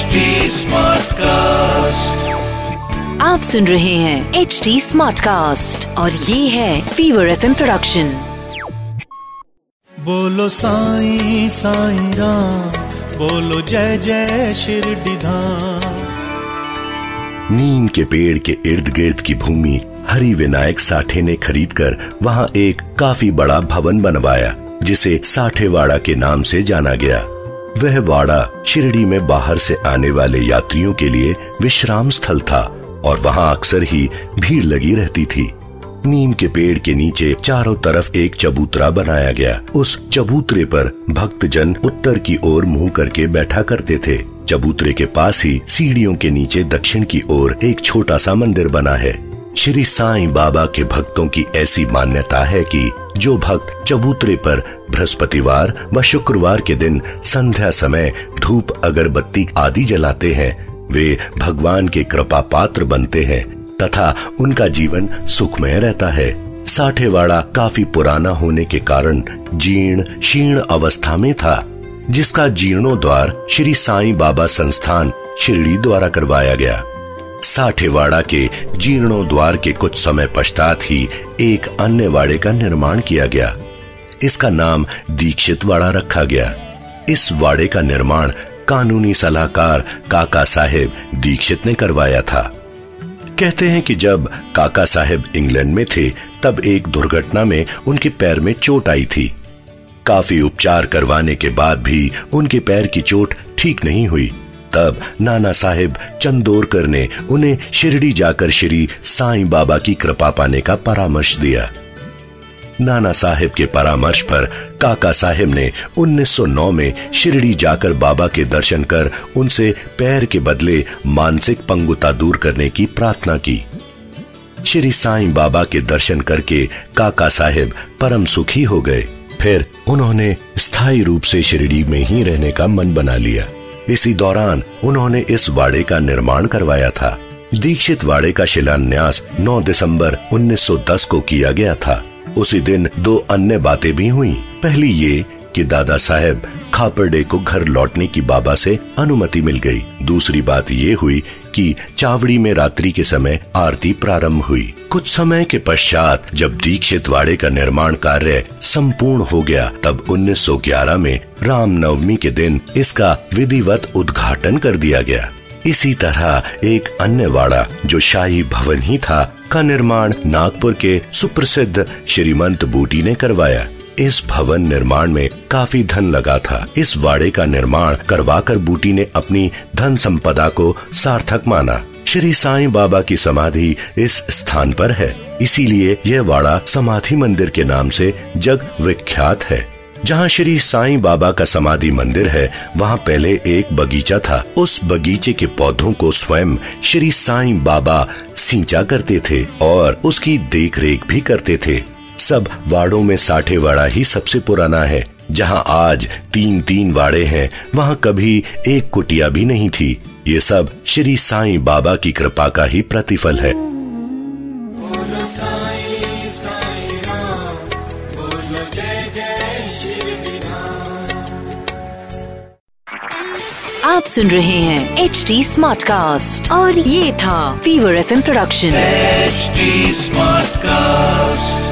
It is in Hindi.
HD Smartcast. आप सुन रहे हैं एच डी स्मार्ट कास्ट और ये है फीवर एफ़ प्रोडक्शन बोलो साई साई राम बोलो जय जय शिरडी धाम नीम के पेड़ के इर्द गिर्द की भूमि हरि विनायक साठे ने खरीदकर वहाँ एक काफ़ी बड़ा भवन बनवाया जिसे साठेवाड़ा के नाम से जाना गया। वह वाड़ा शिरडी में बाहर से आने वाले यात्रियों के लिए विश्राम स्थल था और वहाँ अक्सर ही भीड़ लगी रहती थी। नीम के पेड़ के नीचे चारों तरफ़ एक चबूतरा बनाया गया। उस चबूतरे पर भक्तजन उत्तर की ओर मुँह करके बैठा करते थे। चबूतरे के पास ही सीढ़ियों के नीचे दक्षिण की ओर एक छोटा सा मंदिर बना है। श्री साईं बाबा के भक्तों की ऐसी मान्यता है कि जो भक्त चबूतरे पर बृहस्पतिवार व शुक्रवार के दिन संध्या समय धूप, अगरबत्ती आदि जलाते हैं, वे भगवान के कृपा पात्र बनते हैं तथा उनका जीवन सुखमय रहता है। साठेवाड़ा काफ़ी पुराना होने के कारण जीर्ण शीर्ण अवस्था में था, जिसका जीर्णोद्वार श्री साईं बाबा संस्थान शिरडी द्वारा करवाया गया। साठेवाड़ा के जीर्णोद्वार के कुछ समय पश्चात ही एक अन्य वाड़े का निर्माण किया गया। इसका नाम दीक्षित वाड़ा रखा गया। इस वाड़े का निर्माण कानूनी सलाहकार काका साहेब दीक्षित ने करवाया था। कहते हैं कि जब काका साहेब इंग्लैंड में थे, तब एक दुर्घटना में उनके पैर में चोट आई थी। काफ़ी उपचार करवाने के बाद भी उनके पैर की चोट ठीक नहीं हुई। तब नाना साहेब चंदोरकर ने उन्हें शिरडी जाकर श्री साईं बाबा की कृपा पाने का परामर्श दिया। नाना साहेब के परामर्श पर काका साहेब ने 1909 में शिरडी जाकर बाबा के दर्शन कर उनसे पैर के बदले मानसिक पंगुता दूर करने की प्रार्थना की। श्री साईं बाबा के दर्शन करके काका साहेब परम सुखी हो गए। फिर उन्होंने स्थायी रूप से शिरडी में ही रहने का मन बना लिया। इसी दौरान उन्होंने इस वाड़े का निर्माण करवाया था। दीक्षित वाड़े का शिलान्यास 9 दिसंबर 1910 को किया गया था। उसी दिन दो अन्य बातें भी हुई। पहली ये कि दादा साहेब खापरडे को घर लौटने की बाबा से अनुमति मिल गई। दूसरी बात ये हुई कि चावड़ी में रात्रि के समय आरती प्रारंभ हुई। कुछ समय के पश्चात, जब दीक्षित वाड़े का निर्माण कार्य संपूर्ण हो गया, तब 1911 में रामनवमी के दिन इसका विधिवत उद्घाटन कर दिया गया। इसी तरह एक अन्य वाड़ा, जो शाही भवन ही था, का निर्माण नागपुर के सुप्रसिद्ध श्रीमंत बूटी ने करवाया। इस भवन निर्माण में काफ़ी धन लगा था। इस वाड़े का निर्माण करवाकर बूटी ने अपनी धन संपदा को सार्थक माना। श्री साईं बाबा की समाधि इस स्थान पर है। इसीलिए यह वाड़ा समाधि मंदिर के नाम से जग विख्यात है। जहाँ श्री साईं बाबा का समाधि मंदिर है, वहाँ पहले एक बगीचा था। उस बगीचे के पौधों को स्वयं श्री साईं बाबा सींचा करते थे और उसकी देख रेख भी करते थे। सब वाड़ों में साठे वाड़ा ही सबसे पुराना है। जहाँ आज तीन तीन वाड़े हैं वहाँ कभी एक कुटिया भी नहीं थी। ये सब श्री साईं बाबा की कृपा का ही प्रतिफल है। बोलो साईं साईं राम बोलो जय जय शिरडी धाम आप सुन रहे हैं एच डी स्मार्ट कास्ट और ये था fever F production H smart Smartcast.